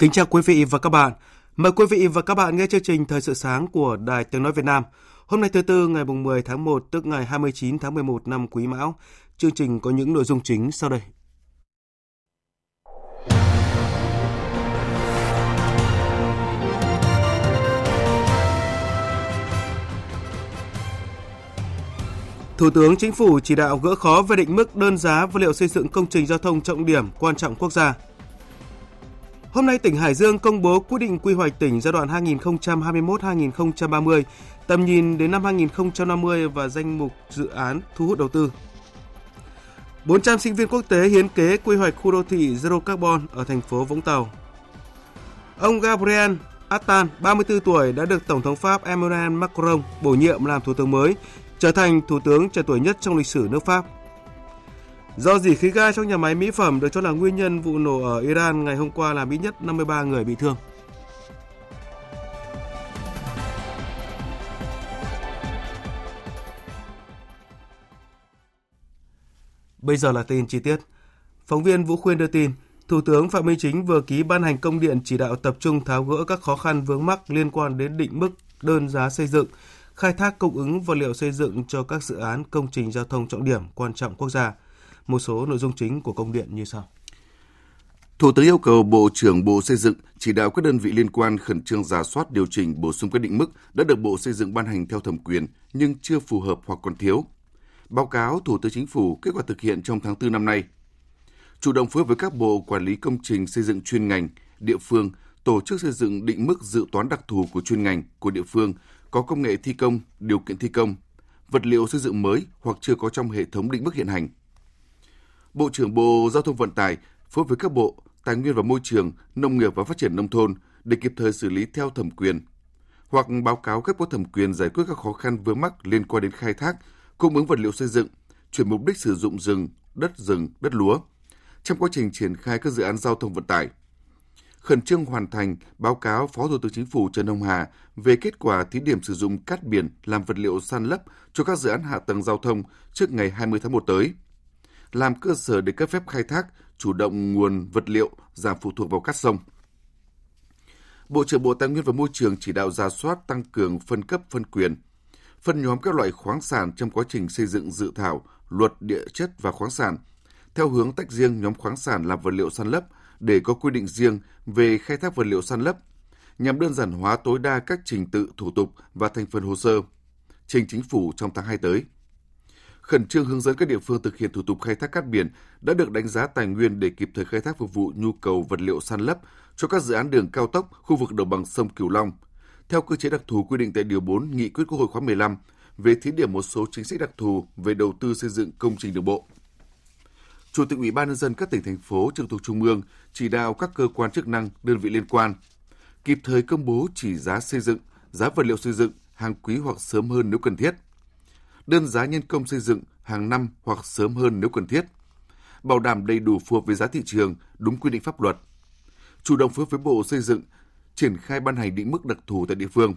Kính chào quý vị và các bạn. Mời quý vị và các bạn nghe chương trình Thời sự sáng của Đài Tiếng Nói Việt Nam. Hôm nay thứ Tư, ngày 10 tháng 1 tức ngày 29 tháng 11 năm Quý Mão. Chương trình có những nội dung chính sau đây. Thủ tướng Chính phủ chỉ đạo gỡ khó về định mức đơn giá vật liệu xây dựng công trình giao thông trọng điểm quan trọng quốc gia. Hôm nay tỉnh Hải Dương công bố quyết định quy hoạch tỉnh giai đoạn 2021-2030, tầm nhìn đến năm 2050 và danh mục dự án thu hút đầu tư. 400 sinh viên quốc tế hiến kế quy hoạch khu đô thị Zero Carbon ở thành phố Vũng Tàu. Ông Gabriel Attal, 34 tuổi, đã được Tổng thống Pháp Emmanuel Macron bổ nhiệm làm Thủ tướng mới, trở thành Thủ tướng trẻ tuổi nhất trong lịch sử nước Pháp. Do dỉ khí ga trong nhà máy mỹ phẩm được cho là nguyên nhân vụ nổ ở Iran ngày hôm qua làm ít nhất 53 người bị thương. Bây giờ là tin chi tiết. Phóng viên Vũ Khuyên đưa tin, Thủ tướng Phạm Minh Chính vừa ký ban hành công điện chỉ đạo tập trung tháo gỡ các khó khăn vướng mắc liên quan đến định mức đơn giá xây dựng, khai thác cung ứng vật liệu xây dựng cho các dự án công trình giao thông trọng điểm quan trọng quốc gia – một số nội dung chính của công điện như sau. Thủ tướng yêu cầu Bộ trưởng Bộ Xây dựng chỉ đạo các đơn vị liên quan khẩn trương giả soát điều chỉnh bổ sung quyết định mức đã được Bộ Xây dựng ban hành theo thẩm quyền nhưng chưa phù hợp hoặc còn thiếu. Báo cáo Thủ tướng Chính phủ kết quả thực hiện trong tháng 4 năm nay. Chủ động phối hợp với các bộ quản lý công trình xây dựng chuyên ngành, địa phương, tổ chức xây dựng định mức dự toán đặc thù của chuyên ngành, của địa phương, có công nghệ thi công, điều kiện thi công, vật liệu xây dựng mới hoặc chưa có trong hệ thống định mức hiện hành – Bộ trưởng Bộ Giao thông Vận tải phối hợp với các bộ Tài nguyên và Môi trường, Nông nghiệp và Phát triển Nông thôn để kịp thời xử lý theo thẩm quyền hoặc báo cáo cấp có thẩm quyền giải quyết các khó khăn vướng mắc liên quan đến khai thác, cung ứng vật liệu xây dựng, chuyển mục đích sử dụng rừng, đất rừng, đất lúa trong quá trình triển khai các dự án giao thông vận tải. Khẩn trương hoàn thành báo cáo Phó Thủ tướng Chính phủ Trần Hồng Hà về kết quả thí điểm sử dụng cát biển làm vật liệu san lấp cho các dự án hạ tầng giao thông trước ngày 20 tháng 1 tới – làm cơ sở để cấp phép khai thác, chủ động nguồn vật liệu, giảm phụ thuộc vào cát sông. Bộ trưởng Bộ Tài nguyên và Môi trường chỉ đạo ra soát tăng cường phân cấp phân quyền, phân nhóm các loại khoáng sản trong quá trình xây dựng dự thảo luật địa chất và khoáng sản, theo hướng tách riêng nhóm khoáng sản làm vật liệu săn lấp để có quy định riêng về khai thác vật liệu săn lấp, nhằm đơn giản hóa tối đa các trình tự thủ tục và thành phần hồ sơ trình chính phủ trong tháng 2 tới khẩn trương hướng dẫn các địa phương thực hiện thủ tục khai thác cát biển đã được đánh giá tài nguyên để kịp thời khai thác phục vụ nhu cầu vật liệu san lấp cho các dự án đường cao tốc khu vực đồng bằng sông Cửu Long. Theo cơ chế đặc thù quy định tại điều 4 Nghị quyết Quốc hội khóa 15 về thí điểm một số chính sách đặc thù về đầu tư xây dựng công trình đường bộ. Chủ tịch Ủy ban nhân dân các tỉnh thành phố trực thuộc trung ương chỉ đạo các cơ quan chức năng, đơn vị liên quan kịp thời công bố chỉ giá xây dựng, giá vật liệu xây dựng hàng quý hoặc sớm hơn nếu cần thiết – đơn giá nhân công xây dựng hàng năm hoặc sớm hơn nếu cần thiết, bảo đảm đầy đủ phù hợp với giá thị trường, đúng quy định pháp luật, chủ động phối với Bộ Xây dựng triển khai ban hành định mức đặc thù tại địa phương.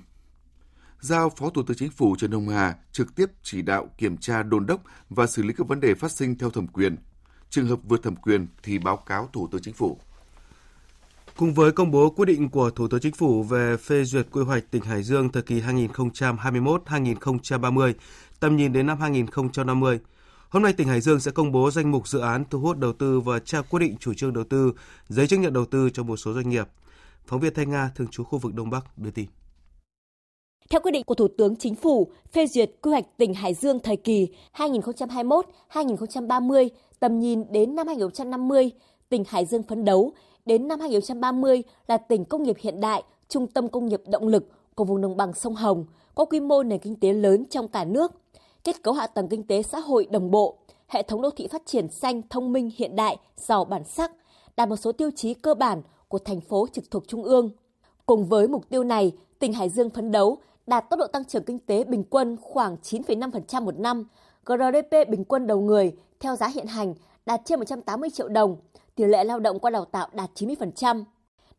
Giao Phó Thủ tướng Chính phủ Trần Hồng Hà trực tiếp chỉ đạo kiểm tra đôn đốc và xử lý các vấn đề phát sinh theo thẩm quyền. Trường hợp vượt thẩm quyền thì báo cáo Thủ tướng Chính phủ. Cùng với công bố quyết định của Thủ tướng Chính phủ về phê duyệt quy hoạch tỉnh Hải Dương thời kỳ 2021-2030, tầm nhìn đến năm 2050. Hôm nay tỉnh Hải Dương sẽ công bố danh mục dự án thu hút đầu tư và trao quyết định chủ trương đầu tư, giấy chứng nhận đầu tư cho một số doanh nghiệp. Phóng viên Thanh Nga thường trú khu vực Đông Bắc đưa tin. Theo quyết định của Thủ tướng Chính phủ phê duyệt quy hoạch tỉnh Hải Dương thời kỳ 2021-2030, tầm nhìn đến năm 2050, tỉnh Hải Dương phấn đấu đến năm 2030 là tỉnh công nghiệp hiện đại, trung tâm công nghiệp động lực của vùng đồng bằng sông Hồng, có quy mô nền kinh tế lớn trong cả nước, kết cấu hạ tầng kinh tế xã hội đồng bộ, hệ thống đô thị phát triển xanh, thông minh, hiện đại, giàu bản sắc, đạt một số tiêu chí cơ bản của thành phố trực thuộc trung ương. Cùng với mục tiêu này, tỉnh Hải Dương phấn đấu đạt tốc độ tăng trưởng kinh tế bình quân khoảng 9,5% một năm, GDP bình quân đầu người theo giá hiện hành đạt trên 180 triệu đồng, tỷ lệ lao động qua đào tạo đạt 90%.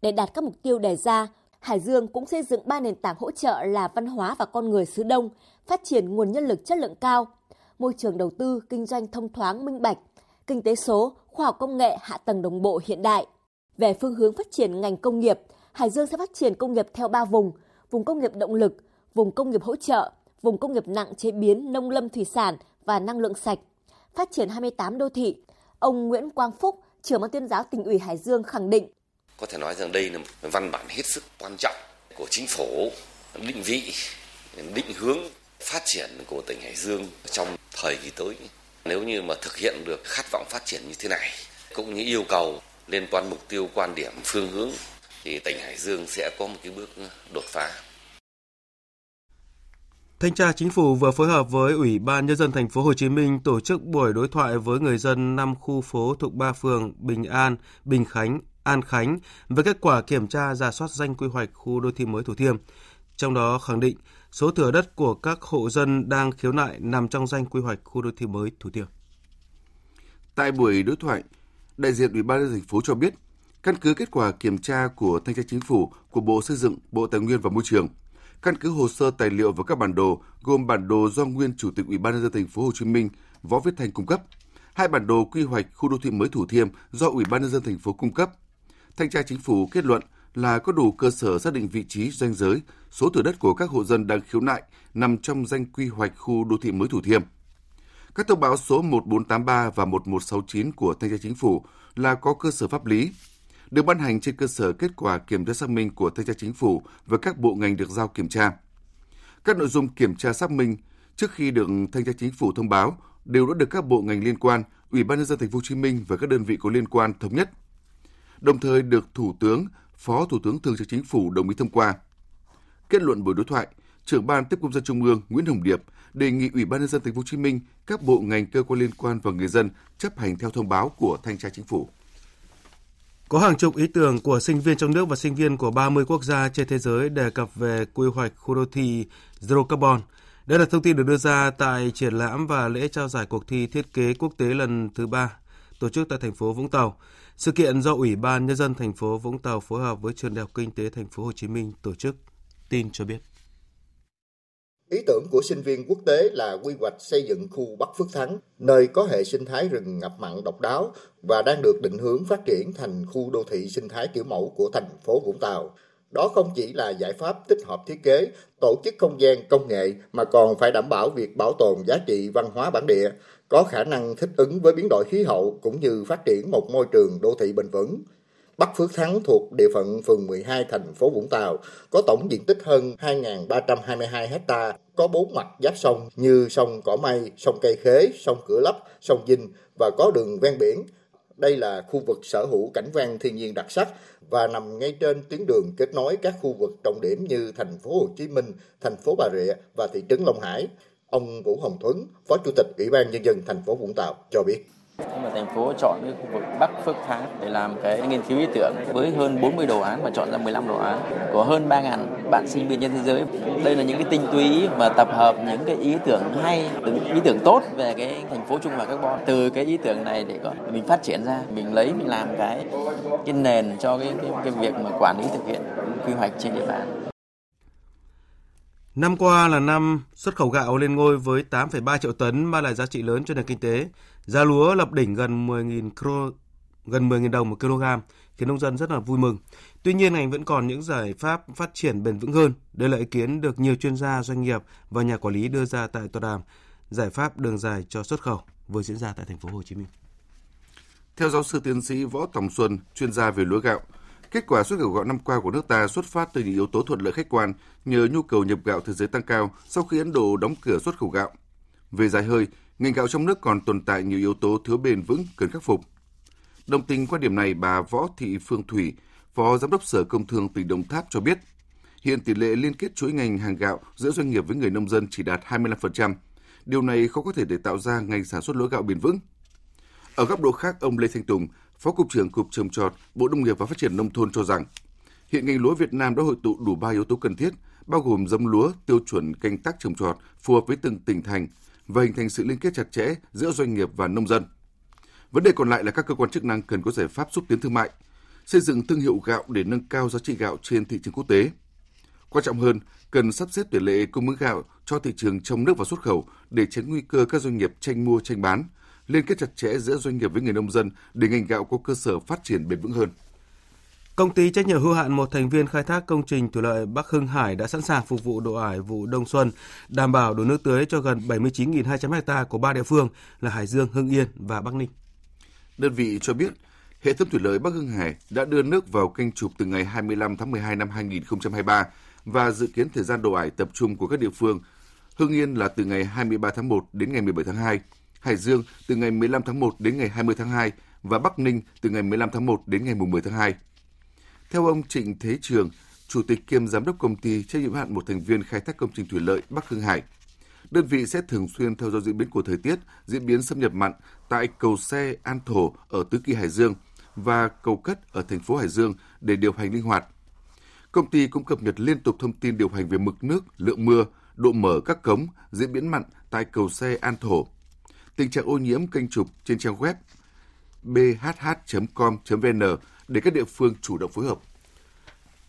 Để đạt các mục tiêu đề ra, Hải Dương cũng xây dựng ba nền tảng hỗ trợ là văn hóa và con người xứ Đông, phát triển nguồn nhân lực chất lượng cao, môi trường đầu tư, kinh doanh thông thoáng minh bạch, kinh tế số, khoa học công nghệ, hạ tầng đồng bộ hiện đại. Về phương hướng phát triển ngành công nghiệp, Hải Dương sẽ phát triển công nghiệp theo ba vùng, vùng công nghiệp động lực, vùng công nghiệp hỗ trợ, vùng công nghiệp nặng chế biến nông lâm thủy sản và năng lượng sạch, phát triển 28 đô thị. Ông Nguyễn Quang Phúc, trưởng ban tuyên giáo tỉnh ủy Hải Dương khẳng định có thể nói rằng đây là một văn bản hết sức quan trọng của chính phủ định vị định hướng phát triển của tỉnh Hải Dương trong thời kỳ tới. Nếu như mà thực hiện được khát vọng phát triển như thế này, cũng như yêu cầu liên quan mục tiêu quan điểm phương hướng thì tỉnh Hải Dương sẽ có một cái bước đột phá. Thanh tra Chính phủ vừa phối hợp với Ủy ban nhân dân thành phố Hồ Chí Minh tổ chức buổi đối thoại với người dân năm khu phố thuộc ba phường Bình An, Bình Khánh, An Khánh về kết quả kiểm tra giả soát danh quy hoạch khu đô thị mới Thủ Thiêm. Trong đó khẳng định số thửa đất của các hộ dân đang khiếu nại nằm trong danh quy hoạch khu đô thị mới Thủ Thiêm. Tại buổi đối thoại, đại diện Ủy ban nhân dân thành phố cho biết, căn cứ kết quả kiểm tra của Thanh tra Chính phủ của Bộ Xây dựng, Bộ Tài nguyên và Môi trường, căn cứ hồ sơ tài liệu và các bản đồ gồm bản đồ do nguyên Chủ tịch Ủy ban nhân dân thành phố Hồ Chí Minh Võ Viết Thành cung cấp, hai bản đồ quy hoạch khu đô thị mới Thủ Thiêm do Ủy ban nhân dân thành phố cung cấp. Thanh tra Chính phủ kết luận là có đủ cơ sở xác định vị trí danh giới, số thửa đất của các hộ dân đang khiếu nại nằm trong danh quy hoạch khu đô thị mới Thủ Thiêm. Các thông báo số 1483 và 1169 của Thanh tra Chính phủ là có cơ sở pháp lý, được ban hành trên cơ sở kết quả kiểm tra xác minh của Thanh tra Chính phủ và các bộ ngành được giao kiểm tra. Các nội dung kiểm tra xác minh trước khi được Thanh tra Chính phủ thông báo đều đã được các bộ ngành liên quan, Ủy ban nhân dân thành phố Hồ Chí Minh và các đơn vị có liên quan thống nhất. Đồng thời được Thủ tướng, Phó Thủ tướng Thường trực Chính phủ đồng ý thông qua. Kết luận buổi đối thoại, trưởng ban tiếp công dân Trung ương Nguyễn Hồng Điệp đề nghị Ủy ban nhân dân thành phố Hồ Chí Minh, các bộ ngành cơ quan liên quan và người dân chấp hành theo thông báo của thanh tra chính phủ. Có hàng chục ý tưởng của sinh viên trong nước và sinh viên của 30 quốc gia trên thế giới đề cập về quy hoạch khu đô thị Zero Carbon. Đây là thông tin được đưa ra tại triển lãm và lễ trao giải cuộc thi thiết kế quốc tế lần thứ ba tổ chức tại thành phố Vũng Tàu. Sự kiện do Ủy ban nhân dân thành phố Vũng Tàu phối hợp với Trường Đại học Kinh tế thành phố Hồ Chí Minh tổ chức. Tin cho biết. Ý tưởng của sinh viên quốc tế là quy hoạch xây dựng khu Bắc Phước Thắng, nơi có hệ sinh thái rừng ngập mặn độc đáo và đang được định hướng phát triển thành khu đô thị sinh thái kiểu mẫu của thành phố Vũng Tàu. Đó không chỉ là giải pháp tích hợp thiết kế, tổ chức không gian công nghệ mà còn phải đảm bảo việc bảo tồn giá trị văn hóa bản địa, có khả năng thích ứng với biến đổi khí hậu cũng như phát triển một môi trường đô thị bền vững. Bắc Phước Thắng thuộc địa phận phường 12 thành phố Vũng Tàu, có tổng diện tích hơn 2.322 hecta, có bốn mặt giáp sông như sông Cỏ Mây, sông Cây Khế, sông Cửa Lấp, sông Vinh và có đường ven biển. Đây là khu vực sở hữu cảnh quan thiên nhiên đặc sắc và nằm ngay trên tuyến đường kết nối các khu vực trọng điểm như thành phố Hồ Chí Minh, thành phố Bà Rịa và thị trấn Long Hải. Ông Vũ Hồng Thuấn, Phó Chủ tịch Ủy ban Nhân dân thành phố Vũng Tàu cho biết. mà thành phố chọn cái khu vực Bắc Phước Thắng để làm cái nghiên cứu ý tưởng với hơn 40 đồ án và chọn ra 15 đồ án của hơn 3.000 bạn sinh viên trên thế giới. Đây là những cái tinh túy và tập hợp những cái ý tưởng hay, những ý tưởng tốt về cái thành phố Trung Hòa Carbon. Từ cái ý tưởng này để có mình phát triển ra, mình lấy mình làm cái cái nền cho cái cái, cái việc mà quản lý thực hiện quy hoạch trên địa bàn. Năm qua là năm xuất khẩu gạo lên ngôi với 8,3 triệu tấn mang lại giá trị lớn cho nền kinh tế. Giá lúa lập đỉnh gần 10.000 kg gần 10.000 đồng một kg, khiến nông dân rất là vui mừng. Tuy nhiên ngành vẫn còn những giải pháp phát triển bền vững hơn. Đây là ý kiến được nhiều chuyên gia, doanh nghiệp và nhà quản lý đưa ra tại tọa đàm giải pháp đường dài cho xuất khẩu vừa diễn ra tại thành phố Hồ Chí Minh. Theo giáo sư tiến sĩ Võ Tòng Xuân, chuyên gia về lúa gạo, Kết quả xuất khẩu gạo năm qua của nước ta xuất phát từ những yếu tố thuận lợi khách quan nhờ nhu cầu nhập gạo thế giới tăng cao sau khi Ấn Độ đóng cửa xuất khẩu gạo. Về dài hơi, ngành gạo trong nước còn tồn tại nhiều yếu tố thiếu bền vững cần khắc phục. Đồng tình quan điểm này, bà Võ Thị Phương Thủy, Phó Giám đốc Sở Công Thương tỉnh Đồng Tháp cho biết, hiện tỷ lệ liên kết chuỗi ngành hàng gạo giữa doanh nghiệp với người nông dân chỉ đạt 25%. Điều này khó có thể để tạo ra ngành sản xuất lúa gạo bền vững. Ở góc độ khác, ông Lê Thanh Tùng, Phó Cục trưởng Cục Trồng trọt, Bộ Nông nghiệp và Phát triển Nông thôn cho rằng, hiện ngành lúa Việt Nam đã hội tụ đủ ba yếu tố cần thiết, bao gồm giống lúa, tiêu chuẩn canh tác trồng trọt phù hợp với từng tỉnh thành và hình thành sự liên kết chặt chẽ giữa doanh nghiệp và nông dân. Vấn đề còn lại là các cơ quan chức năng cần có giải pháp xúc tiến thương mại, xây dựng thương hiệu gạo để nâng cao giá trị gạo trên thị trường quốc tế. Quan trọng hơn, cần sắp xếp tỷ lệ cung ứng gạo cho thị trường trong nước và xuất khẩu để tránh nguy cơ các doanh nghiệp tranh mua tranh bán, liên kết chặt chẽ giữa doanh nghiệp với người nông dân để ngành gạo có cơ sở phát triển bền vững hơn. Công ty trách nhiệm hữu hạn một thành viên khai thác công trình thủy lợi Bắc Hưng Hải đã sẵn sàng phục vụ độ ải vụ đông xuân, đảm bảo đủ nước tưới cho gần 79.200 ha của ba địa phương là Hải Dương, Hưng Yên và Bắc Ninh. Đơn vị cho biết, hệ thống thủy lợi Bắc Hưng Hải đã đưa nước vào kênh trục từ ngày 25 tháng 12 năm 2023 và dự kiến thời gian độ ải tập trung của các địa phương Hưng Yên là từ ngày 23 tháng 1 đến ngày 17 tháng 2, Hải Dương từ ngày 15 tháng 1 đến ngày 20 tháng 2 và Bắc Ninh từ ngày 15 tháng 1 đến ngày 10 tháng 2. Theo ông Trịnh Thế Trường, Chủ tịch kiêm Giám đốc công ty trách nhiệm hạn một thành viên khai thác công trình thủy lợi Bắc Hưng Hải, đơn vị sẽ thường xuyên theo dõi diễn biến của thời tiết, diễn biến xâm nhập mặn tại cầu xe An Thổ ở Tứ Kỳ Hải Dương và cầu Cất ở thành phố Hải Dương để điều hành linh hoạt. Công ty cũng cập nhật liên tục thông tin điều hành về mực nước, lượng mưa, độ mở các cống, diễn biến mặn tại cầu xe An Thổ. Tình trạng ô nhiễm kênh trục trên trang web bhh.com.vn để các địa phương chủ động phối hợp.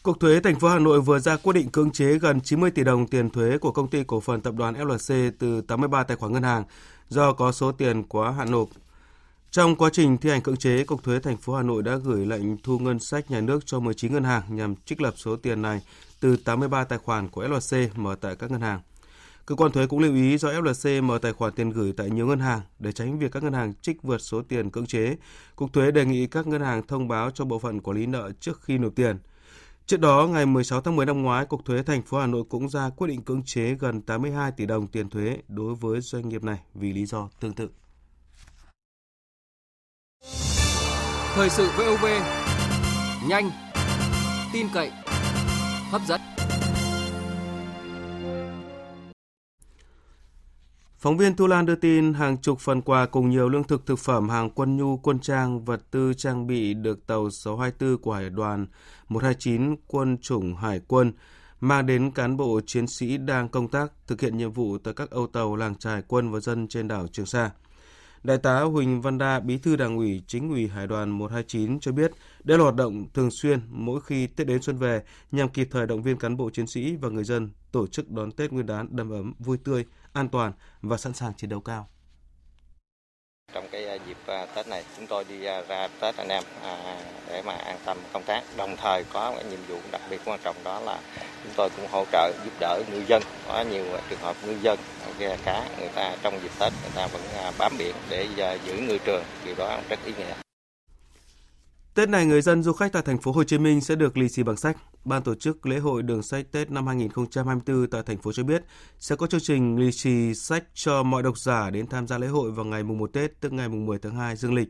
Cục thuế thành phố Hà Nội vừa ra quyết định cưỡng chế gần 90 tỷ đồng tiền thuế của công ty cổ phần tập đoàn FLC từ 83 tài khoản ngân hàng do có số tiền quá hạn nộp. Trong quá trình thi hành cưỡng chế, Cục thuế thành phố Hà Nội đã gửi lệnh thu ngân sách nhà nước cho 19 ngân hàng nhằm trích lập số tiền này từ 83 tài khoản của FLC mở tại các ngân hàng. Cơ quan thuế cũng lưu ý do FLC mở tài khoản tiền gửi tại nhiều ngân hàng để tránh việc các ngân hàng trích vượt số tiền cưỡng chế. Cục thuế đề nghị các ngân hàng thông báo cho bộ phận quản lý nợ trước khi nộp tiền. Trước đó, ngày 16 tháng 10 năm ngoái, Cục Thuế thành phố Hà Nội cũng ra quyết định cưỡng chế gần 82 tỷ đồng tiền thuế đối với doanh nghiệp này vì lý do tương tự. Thời sự VOV, nhanh, tin cậy, hấp dẫn. Phóng viên Thu Lan đưa tin hàng chục phần quà cùng nhiều lương thực thực phẩm, hàng quân nhu, quân trang, vật tư trang bị được tàu 624 của Hải đoàn 129 quân chủng Hải quân mang đến cán bộ chiến sĩ đang công tác thực hiện nhiệm vụ tại các âu tàu làng trài quân và dân trên đảo Trường Sa. Đại tá Huỳnh Văn Đa, Bí thư Đảng ủy Chính ủy Hải đoàn 129 cho biết, đây là hoạt động thường xuyên mỗi khi Tết đến xuân về nhằm kịp thời động viên cán bộ chiến sĩ và người dân tổ chức đón Tết Nguyên đán đầm ấm, vui tươi, an toàn và sẵn sàng chiến đấu cao. Trong cái dịp à, Tết này, chúng tôi đi à, ra Tết anh em à, để mà an tâm công tác. Đồng thời có cái nhiệm vụ đặc biệt quan trọng đó là chúng tôi cũng hỗ trợ giúp đỡ ngư dân. Có nhiều trường hợp ngư dân, ghe cá người ta trong dịp Tết người ta vẫn à, bám biển để à, giữ ngư trường. Điều đó rất ý nghĩa. Tết này người dân du khách tại thành phố Hồ Chí Minh sẽ được lì xì bằng sách. Ban tổ chức lễ hội đường sách Tết năm 2024 tại thành phố cho biết sẽ có chương trình lì xì sách cho mọi độc giả đến tham gia lễ hội vào ngày mùng 1 Tết, tức ngày mùng 10 tháng 2 dương lịch.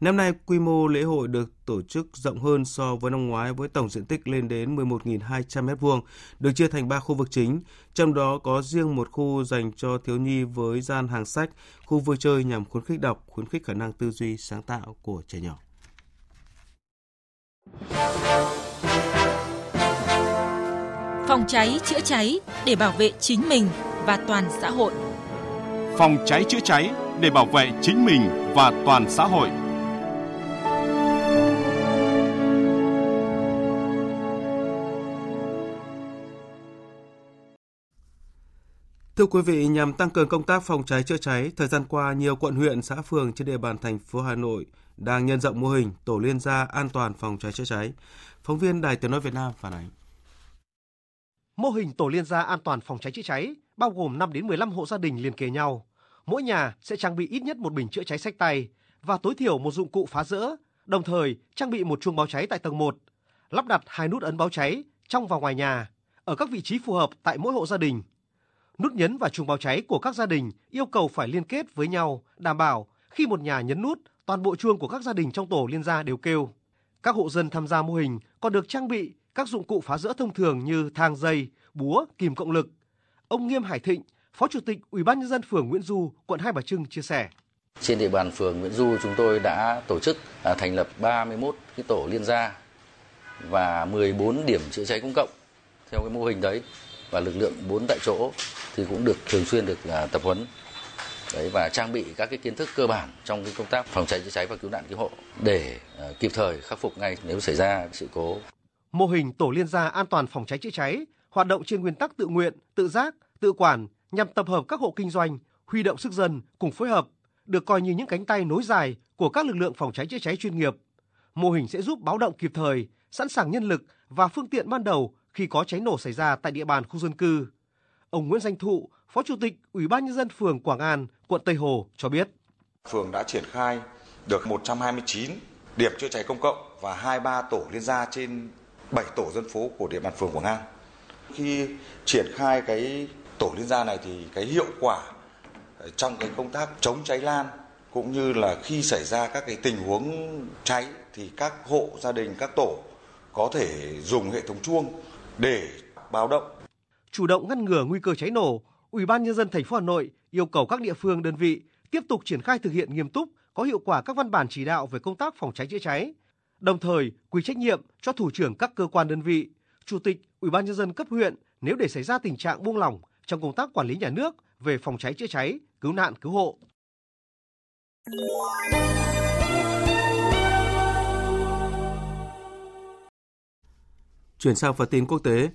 Năm nay quy mô lễ hội được tổ chức rộng hơn so với năm ngoái với tổng diện tích lên đến 11.200 m2, được chia thành 3 khu vực chính, trong đó có riêng một khu dành cho thiếu nhi với gian hàng sách, khu vui chơi nhằm khuyến khích đọc, khuyến khích khả năng tư duy sáng tạo của trẻ nhỏ. Phòng cháy chữa cháy để bảo vệ chính mình và toàn xã hội. Phòng cháy chữa cháy để bảo vệ chính mình và toàn xã hội. Thưa quý vị, nhằm tăng cường công tác phòng cháy chữa cháy, thời gian qua nhiều quận huyện, xã phường trên địa bàn thành phố Hà Nội đang nhân rộng mô hình tổ liên gia an toàn phòng cháy chữa cháy. Phóng viên Đài Tiếng nói Việt Nam phản ánh. Mô hình tổ liên gia an toàn phòng cháy chữa cháy bao gồm 5 đến 15 hộ gia đình liền kề nhau. Mỗi nhà sẽ trang bị ít nhất một bình chữa cháy sách tay và tối thiểu một dụng cụ phá rỡ, đồng thời trang bị một chuông báo cháy tại tầng 1. lắp đặt hai nút ấn báo cháy trong và ngoài nhà ở các vị trí phù hợp tại mỗi hộ gia đình. Nút nhấn và chuông báo cháy của các gia đình yêu cầu phải liên kết với nhau, đảm bảo khi một nhà nhấn nút, toàn bộ chuông của các gia đình trong tổ liên gia đều kêu. Các hộ dân tham gia mô hình còn được trang bị các dụng cụ phá rỡ thông thường như thang dây, búa, kìm cộng lực. Ông Nghiêm Hải Thịnh, Phó Chủ tịch Ủy ban nhân dân phường Nguyễn Du, quận Hai Bà Trưng chia sẻ. Trên địa bàn phường Nguyễn Du chúng tôi đã tổ chức à, thành lập 31 cái tổ liên gia và 14 điểm chữa cháy công cộng theo cái mô hình đấy và lực lượng bốn tại chỗ thì cũng được thường xuyên được à, tập huấn đấy và trang bị các cái kiến thức cơ bản trong cái công tác phòng cháy chữa cháy và cứu nạn cứu hộ để à, kịp thời khắc phục ngay nếu xảy ra sự cố. Mô hình tổ liên gia an toàn phòng cháy chữa cháy hoạt động trên nguyên tắc tự nguyện, tự giác, tự quản nhằm tập hợp các hộ kinh doanh, huy động sức dân cùng phối hợp, được coi như những cánh tay nối dài của các lực lượng phòng cháy chữa cháy chuyên nghiệp. Mô hình sẽ giúp báo động kịp thời, sẵn sàng nhân lực và phương tiện ban đầu khi có cháy nổ xảy ra tại địa bàn khu dân cư. Ông Nguyễn Danh Thụ, Phó Chủ tịch Ủy ban nhân dân phường Quảng An, quận Tây Hồ cho biết. Phường đã triển khai được 129 điểm chữa cháy công cộng và 23 tổ liên gia trên 7 tổ dân phố của địa bàn phường Quảng An. Khi triển khai cái tổ liên gia này thì cái hiệu quả trong cái công tác chống cháy lan cũng như là khi xảy ra các cái tình huống cháy thì các hộ gia đình các tổ có thể dùng hệ thống chuông để báo động. Chủ động ngăn ngừa nguy cơ cháy nổ, Ủy ban nhân dân thành phố Hà Nội yêu cầu các địa phương đơn vị tiếp tục triển khai thực hiện nghiêm túc, có hiệu quả các văn bản chỉ đạo về công tác phòng cháy chữa cháy. Đồng thời, quy trách nhiệm cho thủ trưởng các cơ quan đơn vị, chủ tịch Ủy ban nhân dân cấp huyện nếu để xảy ra tình trạng buông lỏng trong công tác quản lý nhà nước về phòng cháy chữa cháy, cứu nạn cứu hộ. Chuyển sang phần tin quốc tế,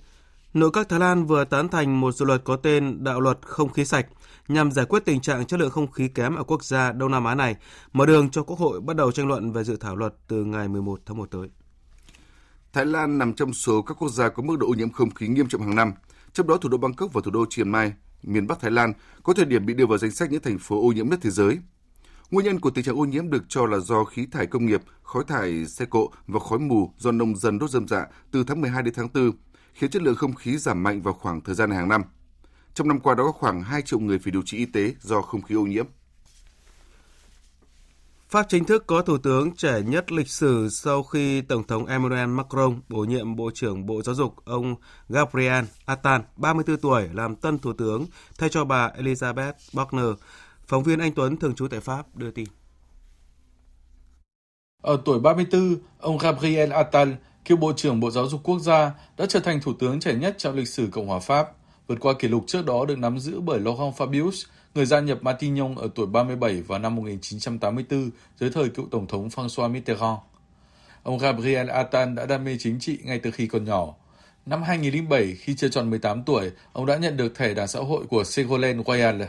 nội các Thái Lan vừa tán thành một dự luật có tên Đạo luật không khí sạch nhằm giải quyết tình trạng chất lượng không khí kém ở quốc gia Đông Nam Á này, mở đường cho Quốc hội bắt đầu tranh luận về dự thảo luật từ ngày 11 tháng 1 tới. Thái Lan nằm trong số các quốc gia có mức độ ô nhiễm không khí nghiêm trọng hàng năm, trong đó thủ đô Bangkok và thủ đô Chiang Mai, miền Bắc Thái Lan, có thời điểm bị đưa vào danh sách những thành phố ô nhiễm nhất thế giới. Nguyên nhân của tình trạng ô nhiễm được cho là do khí thải công nghiệp, khói thải xe cộ và khói mù do nông dân đốt dâm dạ từ tháng 12 đến tháng 4, khiến chất lượng không khí giảm mạnh vào khoảng thời gian này hàng năm. Trong năm qua đã có khoảng 2 triệu người phải điều trị y tế do không khí ô nhiễm. Pháp chính thức có thủ tướng trẻ nhất lịch sử sau khi Tổng thống Emmanuel Macron bổ nhiệm Bộ trưởng Bộ Giáo dục ông Gabriel Attal, 34 tuổi, làm tân thủ tướng thay cho bà Elizabeth Borne. Phóng viên Anh Tuấn, thường trú tại Pháp, đưa tin. Ở tuổi 34, ông Gabriel Attal, cựu Bộ trưởng Bộ Giáo dục Quốc gia, đã trở thành thủ tướng trẻ nhất trong lịch sử Cộng hòa Pháp, vượt qua kỷ lục trước đó được nắm giữ bởi Laurent Fabius, người gia nhập Matignon ở tuổi 37 vào năm 1984 dưới thời cựu Tổng thống François Mitterrand. Ông Gabriel Attal đã đam mê chính trị ngay từ khi còn nhỏ. Năm 2007, khi chưa tròn 18 tuổi, ông đã nhận được thẻ đảng xã hội của Ségolène Royal.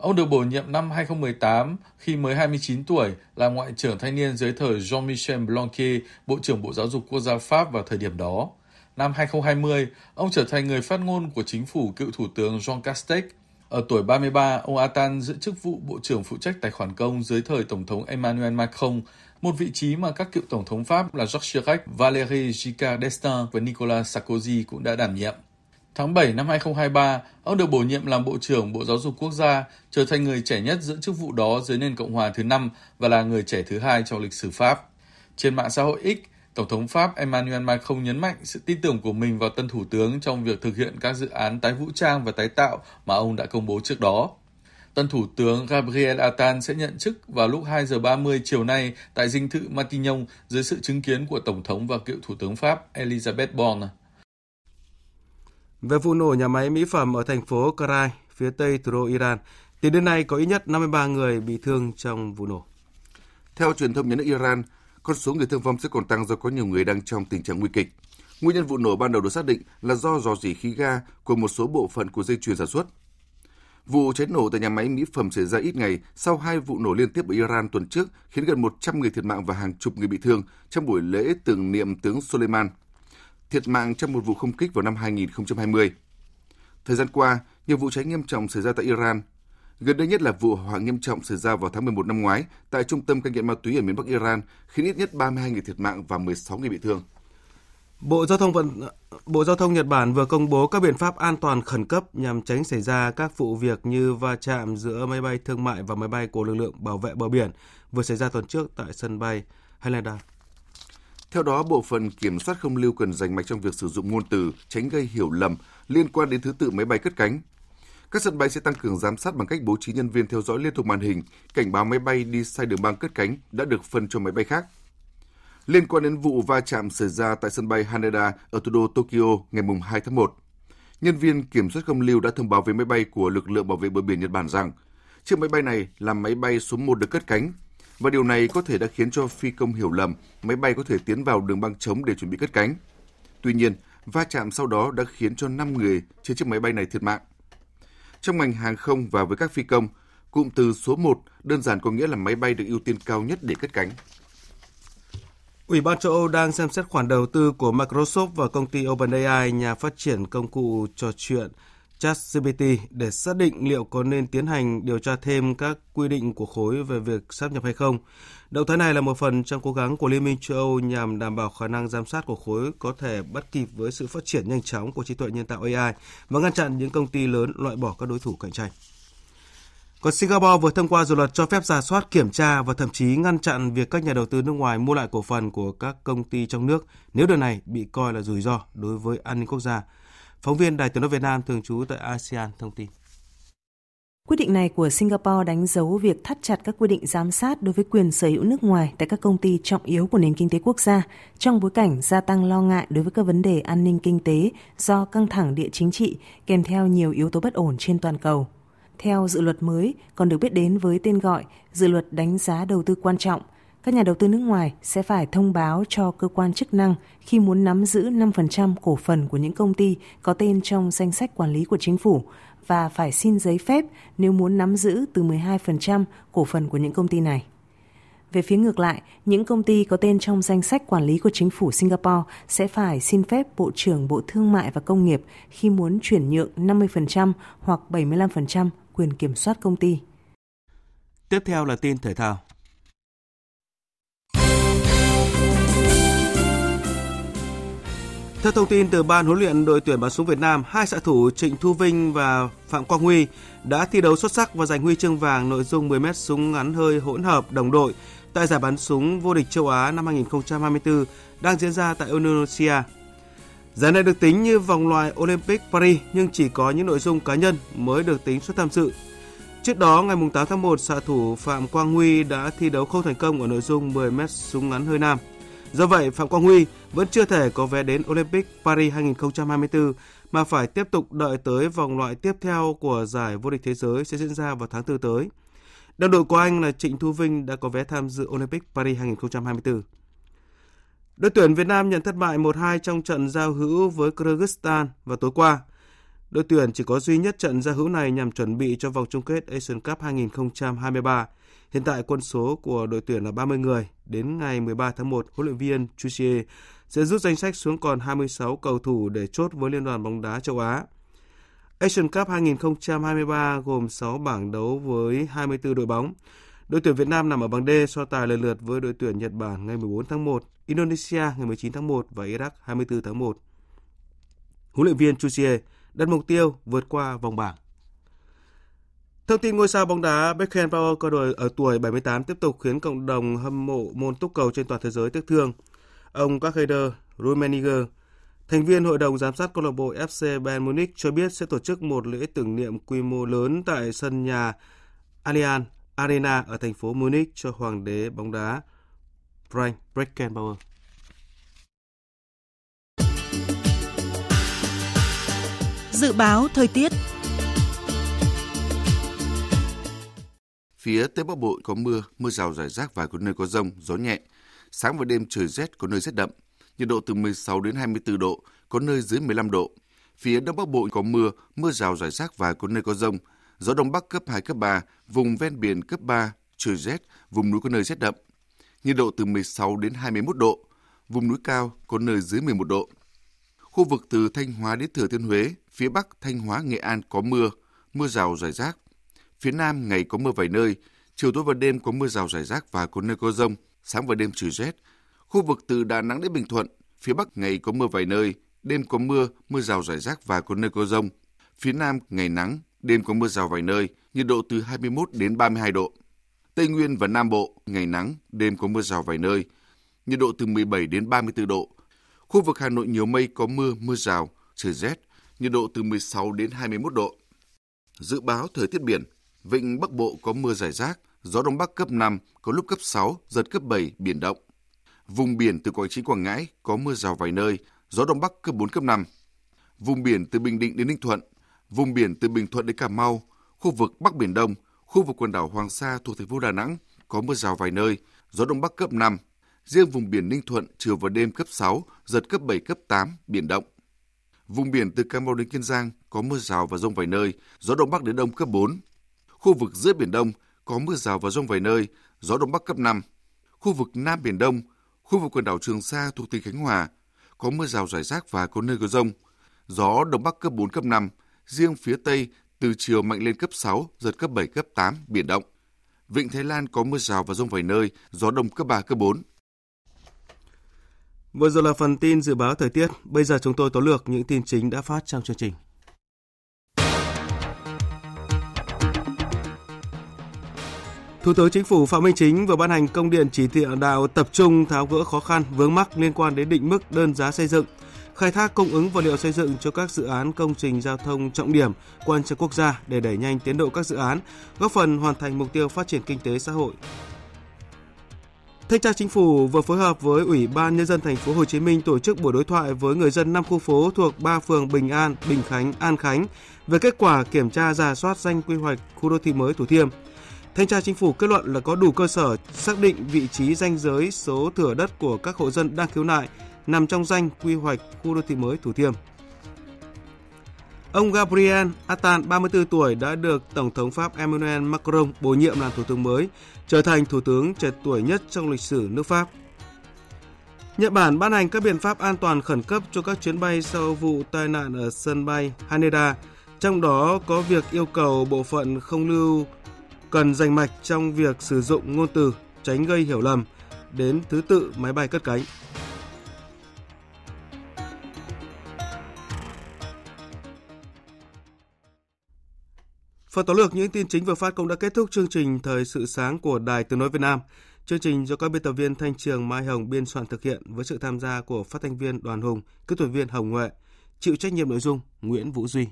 Ông được bổ nhiệm năm 2018 khi mới 29 tuổi là ngoại trưởng thanh niên dưới thời Jean-Michel Blanquer, Bộ trưởng Bộ Giáo dục Quốc gia Pháp vào thời điểm đó. Năm 2020, ông trở thành người phát ngôn của chính phủ cựu Thủ tướng Jean Castex. Ở tuổi 33, ông Attal giữ chức vụ Bộ trưởng phụ trách tài khoản công dưới thời Tổng thống Emmanuel Macron, một vị trí mà các cựu Tổng thống Pháp là Jacques Chirac, Valéry Giscard d'Estaing và Nicolas Sarkozy cũng đã đảm nhiệm. Tháng 7 năm 2023, ông được bổ nhiệm làm Bộ trưởng Bộ Giáo dục Quốc gia, trở thành người trẻ nhất giữ chức vụ đó dưới nền Cộng hòa thứ năm và là người trẻ thứ hai trong lịch sử Pháp. Trên mạng xã hội X, Tổng thống Pháp Emmanuel Macron nhấn mạnh sự tin tưởng của mình vào tân thủ tướng trong việc thực hiện các dự án tái vũ trang và tái tạo mà ông đã công bố trước đó. Tân thủ tướng Gabriel Attal sẽ nhận chức vào lúc 2 giờ 30 chiều nay tại dinh thự Matignon dưới sự chứng kiến của Tổng thống và cựu Thủ tướng Pháp Elisabeth Borne. Về vụ nổ nhà máy mỹ phẩm ở thành phố Karai, phía tây thủ đô Iran, tính đến nay có ít nhất 53 người bị thương trong vụ nổ. Theo truyền thông nhà nước Iran, con số người thương vong sẽ còn tăng do có nhiều người đang trong tình trạng nguy kịch. Nguyên nhân vụ nổ ban đầu được xác định là do rò rỉ khí ga của một số bộ phận của dây chuyền sản xuất. Vụ cháy nổ tại nhà máy mỹ phẩm xảy ra ít ngày sau hai vụ nổ liên tiếp ở Iran tuần trước khiến gần 100 người thiệt mạng và hàng chục người bị thương trong buổi lễ tưởng niệm tướng Soleiman, thiệt mạng trong một vụ không kích vào năm 2020. Thời gian qua, nhiều vụ cháy nghiêm trọng xảy ra tại Iran. Gần đây nhất là vụ hỏa nghiêm trọng xảy ra vào tháng 11 năm ngoái tại trung tâm cai nghiện ma túy ở miền Bắc Iran, khiến ít nhất 32 người thiệt mạng và 16 người bị thương. Bộ Giao thông vận Bộ Giao thông Nhật Bản vừa công bố các biện pháp an toàn khẩn cấp nhằm tránh xảy ra các vụ việc như va chạm giữa máy bay thương mại và máy bay của lực lượng bảo vệ bờ biển vừa xảy ra tuần trước tại sân bay Haneda. Theo đó, bộ phận kiểm soát không lưu cần dành mạch trong việc sử dụng ngôn từ, tránh gây hiểu lầm liên quan đến thứ tự máy bay cất cánh. Các sân bay sẽ tăng cường giám sát bằng cách bố trí nhân viên theo dõi liên tục màn hình, cảnh báo máy bay đi sai đường băng cất cánh đã được phân cho máy bay khác. Liên quan đến vụ va chạm xảy ra tại sân bay Haneda ở thủ đô Tokyo ngày 2 tháng 1, nhân viên kiểm soát không lưu đã thông báo với máy bay của lực lượng bảo vệ bờ biển Nhật Bản rằng chiếc máy bay này là máy bay số 1 được cất cánh và điều này có thể đã khiến cho phi công hiểu lầm máy bay có thể tiến vào đường băng trống để chuẩn bị cất cánh. Tuy nhiên, va chạm sau đó đã khiến cho 5 người trên chiếc máy bay này thiệt mạng. Trong ngành hàng không và với các phi công, cụm từ số 1 đơn giản có nghĩa là máy bay được ưu tiên cao nhất để cất cánh. Ủy ban châu Âu đang xem xét khoản đầu tư của Microsoft và công ty OpenAI, nhà phát triển công cụ trò chuyện ChatGPT để xác định liệu có nên tiến hành điều tra thêm các quy định của khối về việc sáp nhập hay không. Động thái này là một phần trong cố gắng của Liên minh châu Âu nhằm đảm bảo khả năng giám sát của khối có thể bắt kịp với sự phát triển nhanh chóng của trí tuệ nhân tạo AI và ngăn chặn những công ty lớn loại bỏ các đối thủ cạnh tranh. Còn Singapore vừa thông qua dự luật cho phép giả soát, kiểm tra và thậm chí ngăn chặn việc các nhà đầu tư nước ngoài mua lại cổ phần của các công ty trong nước nếu điều này bị coi là rủi ro đối với an ninh quốc gia. Phóng viên Đài tiếng nói Việt Nam thường trú tại ASEAN thông tin. Quyết định này của Singapore đánh dấu việc thắt chặt các quy định giám sát đối với quyền sở hữu nước ngoài tại các công ty trọng yếu của nền kinh tế quốc gia trong bối cảnh gia tăng lo ngại đối với các vấn đề an ninh kinh tế do căng thẳng địa chính trị kèm theo nhiều yếu tố bất ổn trên toàn cầu. Theo dự luật mới, còn được biết đến với tên gọi Dự luật đánh giá đầu tư quan trọng, các nhà đầu tư nước ngoài sẽ phải thông báo cho cơ quan chức năng khi muốn nắm giữ 5% cổ phần của những công ty có tên trong danh sách quản lý của chính phủ và phải xin giấy phép nếu muốn nắm giữ từ 12% cổ phần của những công ty này. Về phía ngược lại, những công ty có tên trong danh sách quản lý của chính phủ Singapore sẽ phải xin phép Bộ trưởng Bộ Thương mại và Công nghiệp khi muốn chuyển nhượng 50% hoặc 75% quyền kiểm soát công ty. Tiếp theo là tin thể thao. Theo thông tin từ Ban huấn luyện đội tuyển bắn súng Việt Nam, hai xạ thủ Trịnh Thu Vinh và Phạm Quang Huy đã thi đấu xuất sắc và giành huy chương vàng nội dung 10m súng ngắn hơi hỗn hợp đồng đội tại giải bắn súng vô địch châu Á năm 2024 đang diễn ra tại Indonesia. Giải này được tính như vòng loại Olympic Paris nhưng chỉ có những nội dung cá nhân mới được tính xuất tham dự. Trước đó, ngày 8 tháng 1, xạ thủ Phạm Quang Huy đã thi đấu không thành công ở nội dung 10m súng ngắn hơi nam. Do vậy, Phạm Quang Huy vẫn chưa thể có vé đến Olympic Paris 2024 mà phải tiếp tục đợi tới vòng loại tiếp theo của giải vô địch thế giới sẽ diễn ra vào tháng 4 tới. Đồng đội của anh là Trịnh Thu Vinh đã có vé tham dự Olympic Paris 2024. Đội tuyển Việt Nam nhận thất bại 1-2 trong trận giao hữu với Kyrgyzstan vào tối qua. Đội tuyển chỉ có duy nhất trận giao hữu này nhằm chuẩn bị cho vòng chung kết Asian Cup 2023. Hiện tại quân số của đội tuyển là 30 người. Đến ngày 13 tháng 1, huấn luyện viên Chuchie sẽ rút danh sách xuống còn 26 cầu thủ để chốt với Liên đoàn bóng đá châu Á. Asian Cup 2023 gồm 6 bảng đấu với 24 đội bóng. Đội tuyển Việt Nam nằm ở bảng D so tài lần lượt với đội tuyển Nhật Bản ngày 14 tháng 1, Indonesia ngày 19 tháng 1 và Iraq 24 tháng 1. Huấn luyện viên Chuchie đặt mục tiêu vượt qua vòng bảng. Thông tin ngôi sao bóng đá Beckenbauer qua đời ở tuổi 78 tiếp tục khiến cộng đồng hâm mộ môn túc cầu trên toàn thế giới tiếc thương. Ông Karl-Heinz Rummenigge, thành viên hội đồng giám sát câu lạc bộ FC Bayern Munich cho biết sẽ tổ chức một lễ tưởng niệm quy mô lớn tại sân nhà Allianz Arena ở thành phố Munich cho hoàng đế bóng đá Frank Beckenbauer. Dự báo thời tiết Phía Tây Bắc Bộ có mưa, mưa rào rải rác và có nơi có rông, gió nhẹ. Sáng và đêm trời rét, có nơi rét đậm. Nhiệt độ từ 16 đến 24 độ, có nơi dưới 15 độ. Phía Đông Bắc Bộ có mưa, mưa rào rải rác và có nơi có rông. Gió Đông Bắc cấp 2, cấp 3, vùng ven biển cấp 3, trời rét, vùng núi có nơi rét đậm. Nhiệt độ từ 16 đến 21 độ, vùng núi cao có nơi dưới 11 độ. Khu vực từ Thanh Hóa đến Thừa Thiên Huế, phía Bắc Thanh Hóa, Nghệ An có mưa, mưa rào rải rác. Phía Nam ngày có mưa vài nơi, chiều tối và đêm có mưa rào rải rác và có nơi có rông, sáng và đêm trời rét. Khu vực từ Đà Nẵng đến Bình Thuận, Phía Bắc ngày có mưa vài nơi, đêm có mưa, mưa rào rải rác và có nơi có rông. Phía Nam ngày nắng, đêm có mưa rào vài nơi, nhiệt độ từ 21 đến 32 độ. Tây Nguyên và Nam Bộ, ngày nắng, đêm có mưa rào vài nơi, nhiệt độ từ 17 đến 34 độ. Khu vực Hà Nội nhiều mây có mưa, mưa rào, trời rét, nhiệt độ từ 16 đến 21 độ. Dự báo thời tiết biển, vịnh Bắc Bộ có mưa rải rác, gió Đông Bắc cấp 5, có lúc cấp 6, giật cấp 7, biển động. Vùng biển từ Quảng Trị Quảng Ngãi có mưa rào vài nơi, gió Đông Bắc cấp 4, cấp 5. Vùng biển từ Bình Định đến Ninh Thuận, vùng biển từ Bình Thuận đến Cà Mau, khu vực Bắc Biển Đông, khu vực quần đảo Hoàng Sa thuộc thành phố Đà Nẵng có mưa rào vài nơi, gió Đông Bắc cấp 5. Riêng vùng biển Ninh Thuận chiều và đêm cấp 6, giật cấp 7, cấp 8, biển động. Vùng biển từ Cà Mau đến Kiên Giang có mưa rào và rông vài nơi, gió Đông Bắc đến Đông cấp 4. Khu vực giữa Biển Đông có mưa rào và rông vài nơi, gió Đông Bắc cấp 5. Khu vực Nam Biển Đông, khu vực quần đảo Trường Sa thuộc tỉnh Khánh Hòa có mưa rào rải rác và có nơi có rông. Gió Đông Bắc cấp 4, cấp 5, riêng phía Tây từ chiều mạnh lên cấp 6, giật cấp 7, cấp 8, biển động. Vịnh Thái Lan có mưa rào và rông vài nơi, gió đông cấp 3, cấp 4. Vừa rồi là phần tin dự báo thời tiết. Bây giờ chúng tôi tóm lược những tin chính đã phát trong chương trình. Thủ tướng Chính phủ Phạm Minh Chính vừa ban hành công điện chỉ thị đạo tập trung tháo gỡ khó khăn vướng mắc liên quan đến định mức đơn giá xây dựng, khai thác cung ứng vật liệu xây dựng cho các dự án công trình giao thông trọng điểm quan trọng quốc gia để đẩy nhanh tiến độ các dự án, góp phần hoàn thành mục tiêu phát triển kinh tế xã hội. Thanh tra Chính phủ vừa phối hợp với Ủy ban nhân dân thành phố Hồ Chí Minh tổ chức buổi đối thoại với người dân năm khu phố thuộc ba phường Bình An, Bình Khánh, An Khánh về kết quả kiểm tra giả soát danh quy hoạch khu đô thị mới Thủ Thiêm. Thanh tra Chính phủ kết luận là có đủ cơ sở xác định vị trí danh giới số thửa đất của các hộ dân đang khiếu nại nằm trong danh quy hoạch khu đô thị mới Thủ Thiêm. Ông Gabriel Attal, 34 tuổi, đã được Tổng thống Pháp Emmanuel Macron bổ nhiệm làm Thủ tướng mới, trở thành Thủ tướng trẻ tuổi nhất trong lịch sử nước Pháp. Nhật Bản ban hành các biện pháp an toàn khẩn cấp cho các chuyến bay sau vụ tai nạn ở sân bay Haneda, trong đó có việc yêu cầu bộ phận không lưu cần dành mạch trong việc sử dụng ngôn từ tránh gây hiểu lầm đến thứ tự máy bay cất cánh. Phần tóm lược những tin chính vừa phát cũng đã kết thúc chương trình Thời sự sáng của Đài Tiếng Nói Việt Nam. Chương trình do các biên tập viên Thanh Trường Mai Hồng biên soạn thực hiện với sự tham gia của phát thanh viên Đoàn Hùng, kỹ thuật viên Hồng Huệ, chịu trách nhiệm nội dung Nguyễn Vũ Duy.